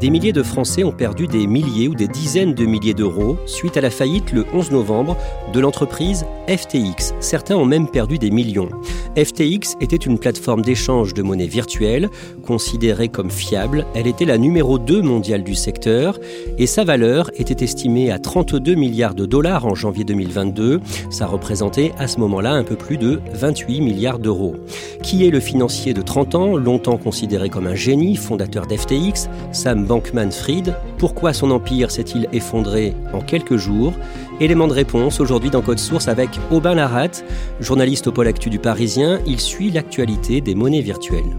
Des milliers de Français ont perdu des milliers ou des dizaines de milliers d'euros suite à la faillite le 11 novembre de l'entreprise FTX. Certains ont même perdu des millions. FTX était une plateforme d'échange de monnaie virtuelle, considérée comme fiable. Elle était la numéro 2 mondiale du secteur et sa valeur était estimée à 32 milliards de dollars en janvier 2022. Ça représentait à ce moment-là un peu plus de 28 milliards d'euros. Qui est le financier de 30 ans, longtemps considéré comme un génie, fondateur d'FTX Sam Bankman-Fried. Pourquoi son empire s'est-il effondré en quelques jours? Élément de réponse aujourd'hui dans Code Source avec Aubin Larat, journaliste au pôle actu du Parisien. Il suit l'actualité des monnaies virtuelles.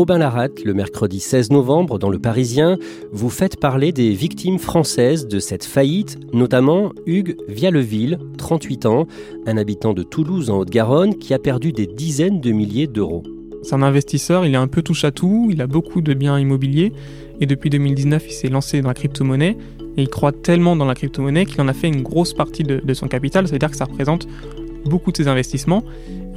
Aubin Larat, le mercredi 16 novembre, dans Le Parisien, vous faites parler des victimes françaises de cette faillite, notamment Hugues Vialeville, 38 ans, un habitant de Toulouse en Haute-Garonne, qui a perdu des dizaines de milliers d'euros. C'est un investisseur, il est un peu touche à tout, il a beaucoup de biens immobiliers, et depuis 2019, il s'est lancé dans la crypto-monnaie, et il croit tellement dans la crypto-monnaie qu'il en a fait une grosse partie de, de son capital, ça veut dire que ça représente beaucoup de ses investissements.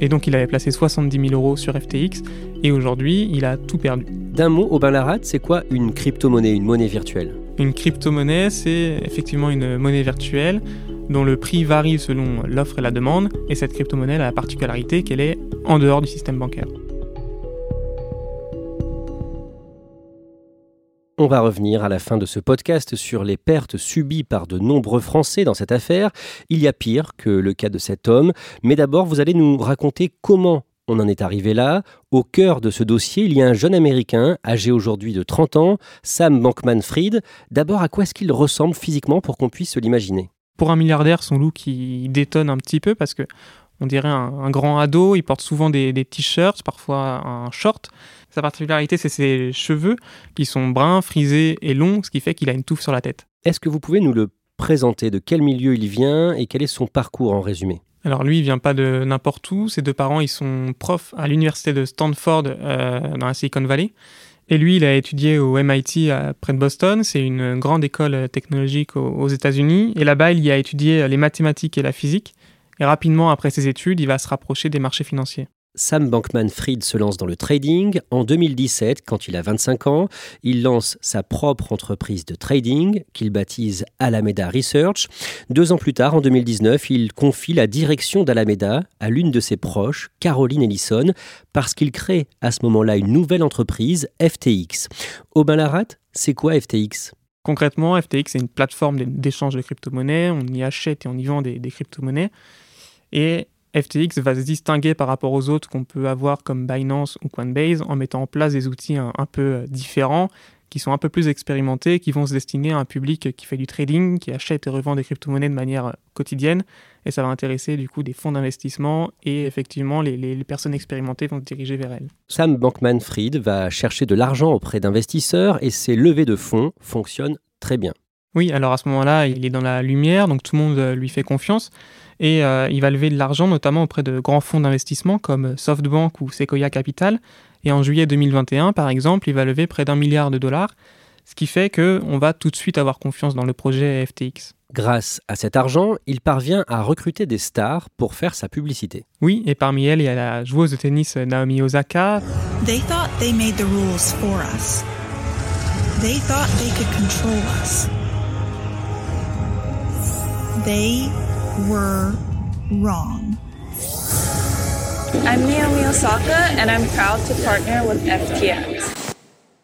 Et donc il avait placé 70 000 euros sur FTX et aujourd'hui il a tout perdu. D'un mot, Aubin Larat, c'est quoi une crypto-monnaie, une monnaie virtuelle? Une crypto-monnaie, c'est effectivement une monnaie virtuelle dont le prix varie selon l'offre et la demande. Et cette crypto-monnaie a la particularité qu'elle est en dehors du système bancaire. On va revenir à la fin de ce podcast sur les pertes subies par de nombreux Français dans cette affaire. Il y a pire que le cas de cet homme, mais d'abord vous allez nous raconter comment on en est arrivé là. Au cœur de ce dossier, il y a un jeune Américain, âgé aujourd'hui de 30 ans, Sam Bankman-Fried. D'abord, à quoi est-ce qu'il ressemble physiquement pour qu'on puisse se l'imaginer? Pour un milliardaire, son look il détonne un petit peu parce que on dirait un, grand ado. Il porte souvent des, des t-shirts, parfois un short. Sa particularité, c'est ses cheveux qui sont bruns, frisés et longs, ce qui fait qu'il a une touffe sur la tête. Est-ce que vous pouvez nous le présenter? De quel milieu il vient et quel est son parcours en résumé? Alors lui, il vient pas de n'importe où. Ses deux parents, ils sont profs à l'université de Stanford euh, dans la Silicon Valley. Et lui, il a étudié au MIT près de Boston. C'est une grande école technologique aux États-Unis. Et là-bas, il y a étudié les mathématiques et la physique. Et rapidement, après ses études, il va se rapprocher des marchés financiers. Sam Bankman-Fried se lance dans le trading. En 2017, quand il a 25 ans, il lance sa propre entreprise de trading qu'il baptise Alameda Research. Deux ans plus tard, en 2019, il confie la direction d'Alameda à l'une de ses proches, Caroline Ellison, parce qu'il crée à ce moment-là une nouvelle entreprise, FTX. Aubin Larat, c'est quoi FTX Concrètement, FTX est une plateforme d'échange de crypto-monnaies. On y achète et on y vend des, des crypto-monnaies. Et FTX va se distinguer par rapport aux autres qu'on peut avoir comme Binance ou Coinbase en mettant en place des outils un, peu euh, différents, qui sont un peu plus expérimentés, qui vont se destiner à un public qui fait du trading, qui achète et revend des crypto-monnaies de manière euh, quotidienne. Et ça va intéresser du coup des fonds d'investissement et effectivement les, les, personnes expérimentées vont se diriger vers elles. Sam Bankman-Fried va chercher de l'argent auprès d'investisseurs et ses levées de fonds fonctionnent très bien. Oui, alors à ce moment-là, il est dans la lumière, donc tout le monde euh, lui fait confiance. Et euh, il va lever de l'argent notamment auprès de grands fonds d'investissement comme SoftBank ou Sequoia Capital. Et en juillet 2021, par exemple, il va lever près d'un milliard de dollars, ce qui fait qu'on va tout de suite avoir confiance dans le projet FTX. Grâce à cet argent, il parvient à recruter des stars pour faire sa publicité. Oui, et parmi elles, il y a la joueuse de tennis Naomi Osaka. They thought they made the rules for us. They thought they could control us. They were wrong. I'm Naomi Osaka and I'm proud to partner with FTX.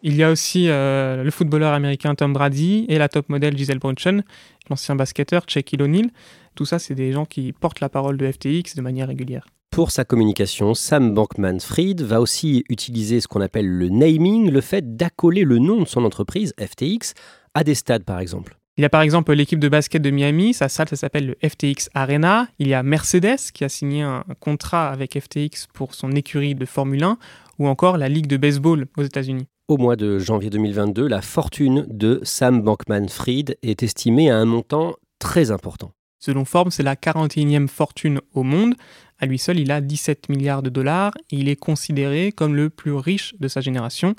Il y a aussi euh, le footballeur américain Tom Brady et la top modèle Giselle Bundchen, l'ancien basketteur Shaquille O'Neal. Tout ça, c'est des gens qui portent la parole de FTX de manière régulière. Pour sa communication, Sam Bankman-Fried va aussi utiliser ce qu'on appelle le naming, le fait d'accoler le nom de son entreprise, FTX, à des stades par exemple. Il y a par exemple l'équipe de basket de Miami, sa salle ça s'appelle le FTX Arena. Il y a Mercedes qui a signé un contrat avec FTX pour son écurie de Formule 1 ou encore la Ligue de baseball aux États-Unis. Au mois de janvier 2022, la fortune de Sam Bankman-Fried est estimée à un montant très important. Selon Forbes, c'est la 41e fortune au monde. À lui seul, il a 17 milliards de dollars et il est considéré comme le plus riche de sa génération.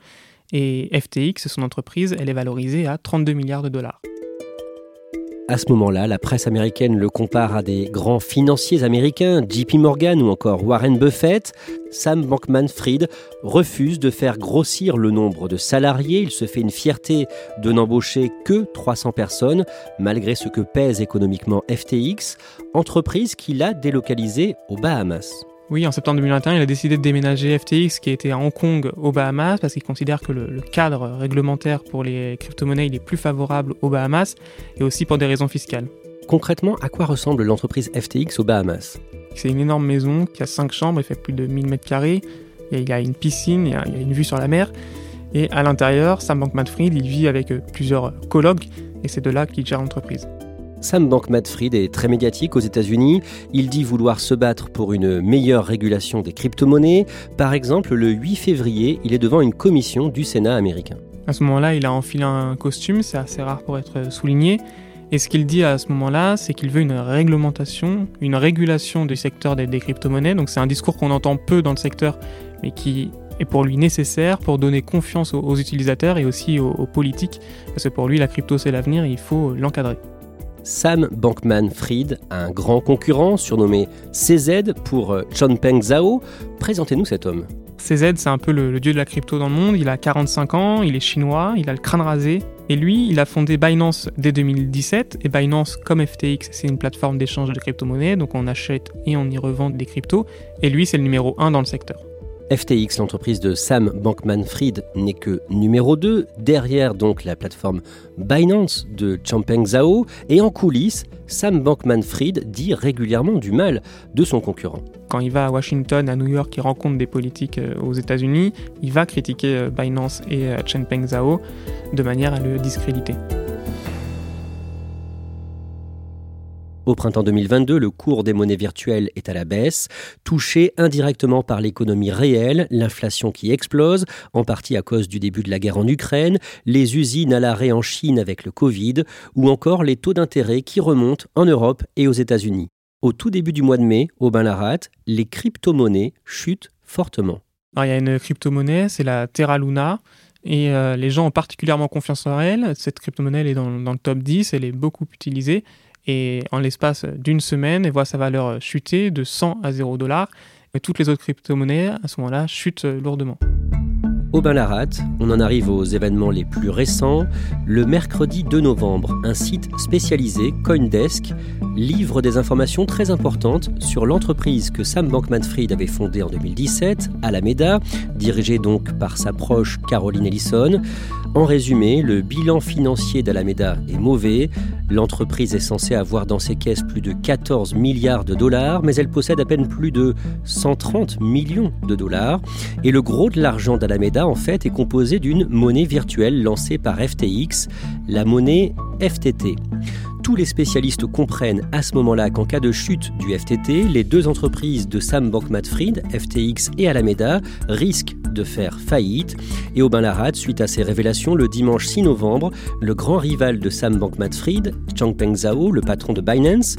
Et FTX, son entreprise, elle est valorisée à 32 milliards de dollars. À ce moment-là, la presse américaine le compare à des grands financiers américains, JP Morgan ou encore Warren Buffett. Sam Bankman-Fried refuse de faire grossir le nombre de salariés. Il se fait une fierté de n'embaucher que 300 personnes, malgré ce que pèse économiquement FTX, entreprise qu'il a délocalisée aux Bahamas. Oui, en septembre 2021, il a décidé de déménager FTX, qui était à Hong Kong, aux Bahamas, parce qu'il considère que le, cadre réglementaire pour les crypto-monnaies il est plus favorable aux Bahamas, et aussi pour des raisons fiscales. Concrètement, à quoi ressemble l'entreprise FTX aux Bahamas? C'est une énorme maison qui a 5 chambres, il fait plus de 1000 mètres carrés, il y a une piscine, il y a, une vue sur la mer, et à l'intérieur, Sam Bankman-Fried, il vit avec plusieurs colloques, et c'est de là qu'il gère l'entreprise. Sam Bankman-Fried est très médiatique aux États-Unis. Il dit vouloir se battre pour une meilleure régulation des crypto-monnaies. Par exemple, le 8 février, il est devant une commission du Sénat américain. À ce moment-là, il a enfilé un costume, c'est assez rare pour être souligné. Et ce qu'il dit à ce moment-là, c'est qu'il veut une réglementation, une régulation du secteur des, crypto-monnaies. Donc c'est un discours qu'on entend peu dans le secteur, mais qui est pour lui nécessaire pour donner confiance aux, utilisateurs et aussi aux, aux politiques. Parce que pour lui, la crypto, c'est l'avenir, il faut l'encadrer. Sam Bankman-Fried un grand concurrent surnommé CZ pour euh, Chonpeng Zhao. Présentez-nous cet homme. CZ, c'est un peu le, dieu de la crypto dans le monde. Il a 45 ans, il est chinois, il a le crâne rasé. Et lui, il a fondé Binance dès 2017. Et Binance, comme FTX, c'est une plateforme d'échange de crypto-monnaies. Donc on achète et on y revend des cryptos. Et lui, c'est le numéro 1 dans le secteur. FTX, l'entreprise de Sam Bankman-Fried, n'est que numéro 2, derrière donc la plateforme Binance de Changpeng Zhao, et en coulisses, Sam Bankman-Fried dit régulièrement du mal de son concurrent. Quand il va à Washington, à New York, il rencontre des politiques euh, aux États-Unis, il va critiquer euh, Binance et euh, Changpeng Zhao de manière à le discréditer. Au printemps 2022, le cours des monnaies virtuelles est à la baisse, touché indirectement par l'économie réelle, l'inflation qui explose, en partie à cause du début de la guerre en Ukraine, les usines à l'arrêt en Chine avec le Covid, ou encore les taux d'intérêt qui remontent en Europe et aux États-Unis. Au tout début du mois de mai, au Bain-Larat, les crypto-monnaies chutent fortement. il y a une crypto-monnaie, c'est la Terra Luna. Et euh, les gens ont particulièrement confiance en elle. Cette crypto-monnaie est dans, dans, le top 10, elle est beaucoup utilisée et en l'espace d'une semaine, elle voit sa valeur chuter de 100 à 0 dollars. Toutes les autres crypto-monnaies, à ce moment-là, chutent lourdement. Au Bain-Larat, on en arrive aux événements les plus récents. Le mercredi 2 novembre, un site spécialisé, Coindesk, livre des informations très importantes sur l'entreprise que Sam Bankman-Fried avait fondée en 2017, Alameda, dirigée donc par sa proche Caroline Ellison. En résumé, le bilan financier d'Alameda est mauvais. L'entreprise est censée avoir dans ses caisses plus de 14 milliards de dollars, mais elle possède à peine plus de 130 millions de dollars. Et le gros de l'argent d'Alameda, en fait, est composé d'une monnaie virtuelle lancée par FTX, la monnaie FTT. Tous les spécialistes comprennent à ce moment-là qu'en cas de chute du FTT, les deux entreprises de Sam Bankman-Fried, FTX et Alameda, risquent de faire faillite. Et Aubin Larat, suite à ces révélations, le dimanche 6 novembre, le grand rival de Sam Bankman-Fried, Changpeng Zhao, le patron de Binance,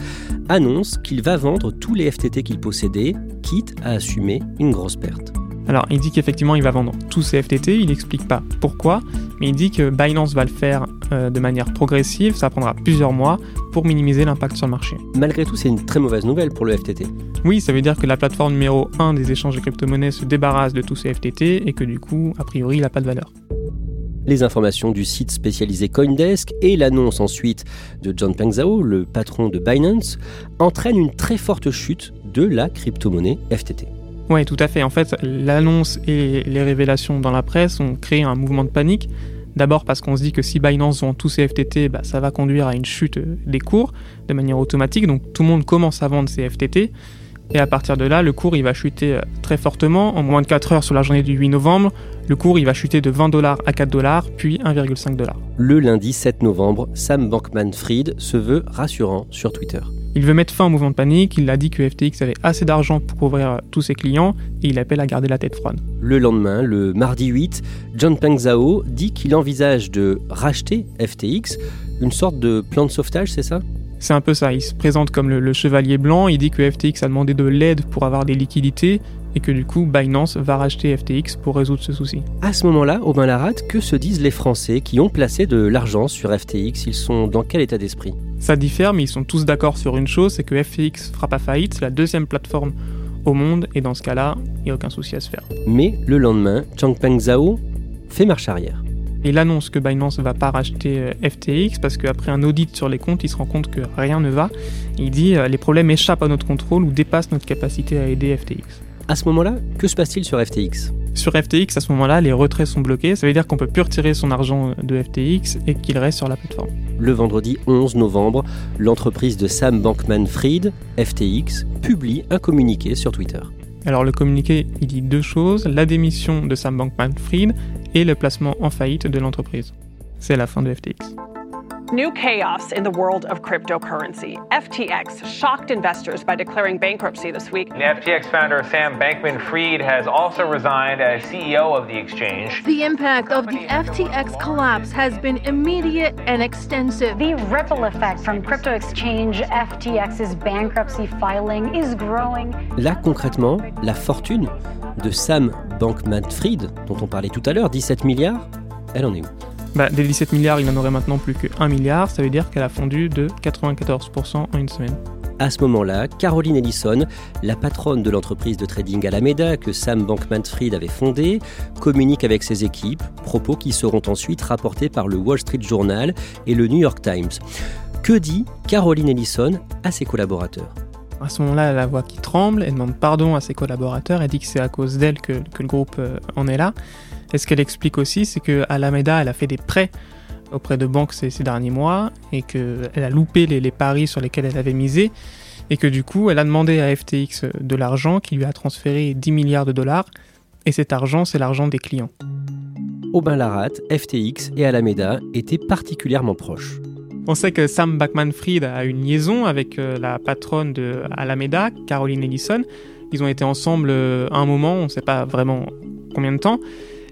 annonce qu'il va vendre tous les FTT qu'il possédait, quitte à assumer une grosse perte. Alors, il dit qu'effectivement, il va vendre tous ses FTT, il n'explique pas pourquoi, mais il dit que Binance va le faire euh, de manière progressive, ça prendra plusieurs mois pour minimiser l'impact sur le marché. Malgré tout, c'est une très mauvaise nouvelle pour le FTT. Oui, ça veut dire que la plateforme numéro 1 des échanges de crypto-monnaies se débarrasse de tous ses FTT et que du coup, a priori, il n'a pas de valeur. Les informations du site spécialisé Coindesk et l'annonce ensuite de John Peng Zhao, le patron de Binance, entraînent une très forte chute de la crypto-monnaie FTT. Oui, tout à fait. En fait, l'annonce et les révélations dans la presse ont créé un mouvement de panique. D'abord parce qu'on se dit que si Binance vend tous ses FTT, bah, ça va conduire à une chute des cours de manière automatique. Donc tout le monde commence à vendre ses FTT. Et à partir de là, le cours il va chuter euh, très fortement. En moins de 4 heures sur la journée du 8 novembre, le cours il va chuter de 20 dollars à 4 dollars, puis 1,5 dollars. Le lundi 7 novembre, Sam Bankman-Fried se veut rassurant sur Twitter. Il veut mettre fin au mouvement de panique, il a dit que FTX avait assez d'argent pour couvrir tous ses clients et il appelle à garder la tête froide. Le lendemain, le mardi 8, John Peng Zhao dit qu'il envisage de racheter FTX, une sorte de plan de sauvetage, c'est ça? C'est un peu ça, il se présente comme le, chevalier blanc, il dit que FTX a demandé de l'aide pour avoir des liquidités et que du coup Binance va racheter FTX pour résoudre ce souci. À ce moment-là, Aubin Larat, que se disent les Français qui ont placé de l'argent sur FTX Ils sont dans quel état d'esprit? Ça diffère, mais ils sont tous d'accord sur une chose, c'est que FTX fera pas faillite, c'est la deuxième plateforme au monde et dans ce cas-là, il n'y a aucun souci à se faire. Mais le lendemain, Changpeng Zhao fait marche arrière. Il annonce que Binance ne va pas racheter euh, FTX parce qu'après un audit sur les comptes, il se rend compte que rien ne va. Il dit euh, les problèmes échappent à notre contrôle ou dépassent notre capacité à aider FTX. À ce moment-là, que se passe-t-il sur FTX Sur FTX, à ce moment-là, les retraits sont bloqués. Ça veut dire qu'on peut plus retirer son argent de FTX et qu'il reste sur la plateforme. Le vendredi 11 novembre, l'entreprise de Sam Bankman-Fried, FTX, publie un communiqué sur Twitter. Alors le communiqué, il dit deux choses, la démission de Sam Bankman-Fried et le placement en faillite de l'entreprise. C'est la fin de FTX. New chaos in the world of cryptocurrency. FTX shocked investors by declaring bankruptcy this week. The FTX founder Sam Bankman Fried has also resigned as CEO of the exchange. The impact of the FTX collapse has been immediate and extensive. The ripple effect from crypto exchange FTX's bankruptcy filing is growing. Là, concrètement, la fortune de Sam Bankman Fried, dont on parlait tout à l'heure, 17 milliards, elle en est où bah, des 17 milliards, il n'en aurait maintenant plus que 1 milliard, ça veut dire qu'elle a fondu de 94% en une semaine. À ce moment-là, Caroline Ellison, la patronne de l'entreprise de trading Alameda que Sam Bankman-Fried avait fondée, communique avec ses équipes, propos qui seront ensuite rapportés par le Wall Street Journal et le New York Times. Que dit Caroline Ellison à ses collaborateurs? À ce moment-là, elle a la voix qui tremble, elle demande pardon à ses collaborateurs, elle dit que c'est à cause d'elle que, le groupe euh, en est là. Et ce qu'elle explique aussi, c'est que Alameda, elle a fait des prêts auprès de banques ces, derniers mois et qu'elle a loupé les, paris sur lesquels elle avait misé et que du coup, elle a demandé à FTX de l'argent qui lui a transféré 10 milliards de dollars et cet argent, c'est l'argent des clients. Aubin Larat, FTX et Alameda étaient particulièrement proches. On sait que Sam Backman-Fried a une liaison avec euh, la patronne de Alameda, Caroline Ellison. Ils ont été ensemble euh, un moment, on ne sait pas vraiment combien de temps.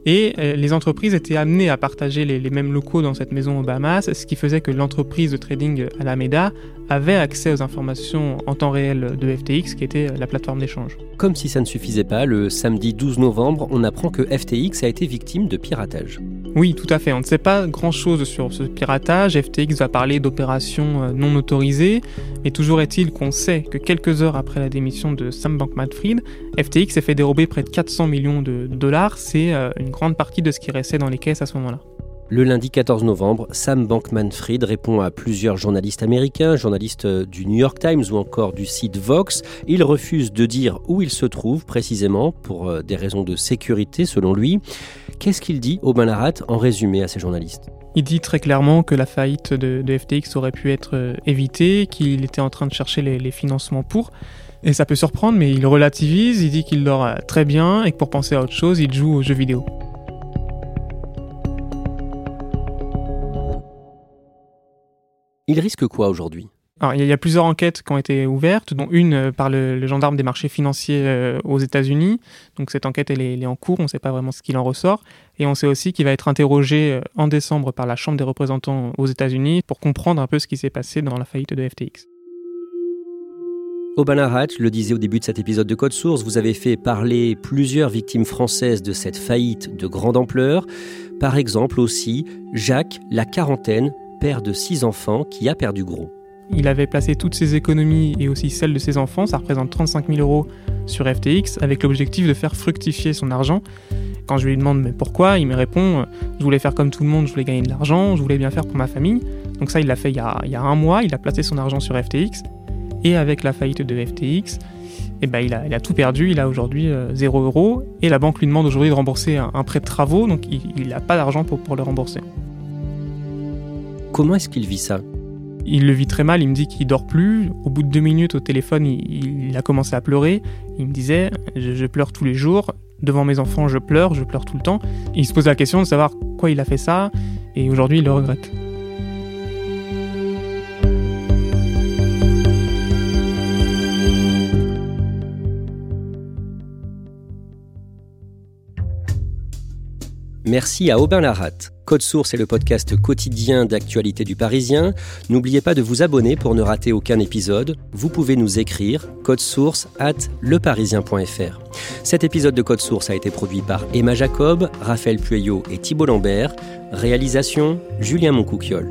Et euh, les entreprises étaient amenées à partager les, mêmes locaux dans cette maison aux Bahamas, ce qui faisait que l'entreprise de trading Alameda avait accès aux informations en temps réel de FTX, qui était la plateforme d'échange. Comme si ça ne suffisait pas, le samedi 12 novembre, on apprend que FTX a été victime de piratage. Oui, tout à fait. On ne sait pas grand-chose sur ce piratage. FTX va parler d'opérations euh, non autorisées, mais toujours est-il qu'on sait que quelques heures après la démission de Sam Bankman-Fried, FTX s'est fait dérober près de 400 millions de dollars. C'est euh, une grande partie de ce qui restait dans les caisses à ce moment-là. Le lundi 14 novembre, Sam Bankman-Fried répond à plusieurs journalistes américains, journalistes euh, du New York Times ou encore du site Vox. Il refuse de dire où il se trouve précisément pour euh, des raisons de sécurité selon lui. Qu'est-ce qu'il dit au Larat en résumé à ces journalistes? Il dit très clairement que la faillite de, FTX aurait pu être euh, évitée, qu'il était en train de chercher les, les, financements pour. Et ça peut surprendre, mais il relativise, il dit qu'il dort très bien et que pour penser à autre chose, il joue aux jeux vidéo. Il risque quoi aujourd'hui? Alors, il y, a plusieurs enquêtes qui ont été ouvertes, dont une euh, par le, gendarme des marchés financiers euh, aux États-Unis. Donc cette enquête, elle est, en cours, on ne sait pas vraiment ce qu'il en ressort. Et on sait aussi qu'il va être interrogé euh, en décembre par la Chambre des représentants aux États-Unis pour comprendre un peu ce qui s'est passé dans la faillite de FTX. Aubin le disait au début de cet épisode de Code Source, vous avez fait parler plusieurs victimes françaises de cette faillite de grande ampleur. Par exemple aussi Jacques, la quarantaine, père de six enfants, qui a perdu gros. Il avait placé toutes ses économies et aussi celles de ses enfants, ça représente 35 000 euros sur FTX, avec l'objectif de faire fructifier son argent. Quand je lui demande mais pourquoi, il me répond je voulais faire comme tout le monde, je voulais gagner de l'argent, je voulais bien faire pour ma famille. Donc ça, il l'a fait il y, a, un mois, il a placé son argent sur FTX. Et avec la faillite de FTX, eh ben, il, a, tout perdu, il a aujourd'hui 0 euh, euros. Et la banque lui demande aujourd'hui de rembourser un, prêt de travaux, donc il n'a pas d'argent pour le rembourser. Comment est-ce qu'il vit ça il le vit très mal, il me dit qu'il dort plus. Au bout de deux minutes au téléphone, il, a commencé à pleurer. Il me disait je, pleure tous les jours, devant mes enfants je pleure, je pleure tout le temps. il se pose la question de savoir pourquoi il a fait ça, et aujourd'hui il le regrette. Merci à Aubin Larat. Code Source est le podcast quotidien d'actualité du Parisien. N'oubliez pas de vous abonner pour ne rater aucun épisode. Vous pouvez nous écrire code source at leparisien.fr. Cet épisode de Code Source a été produit par Emma Jacob, Raphaël Pueyo et Thibault Lambert. Réalisation Julien Moncouquiole.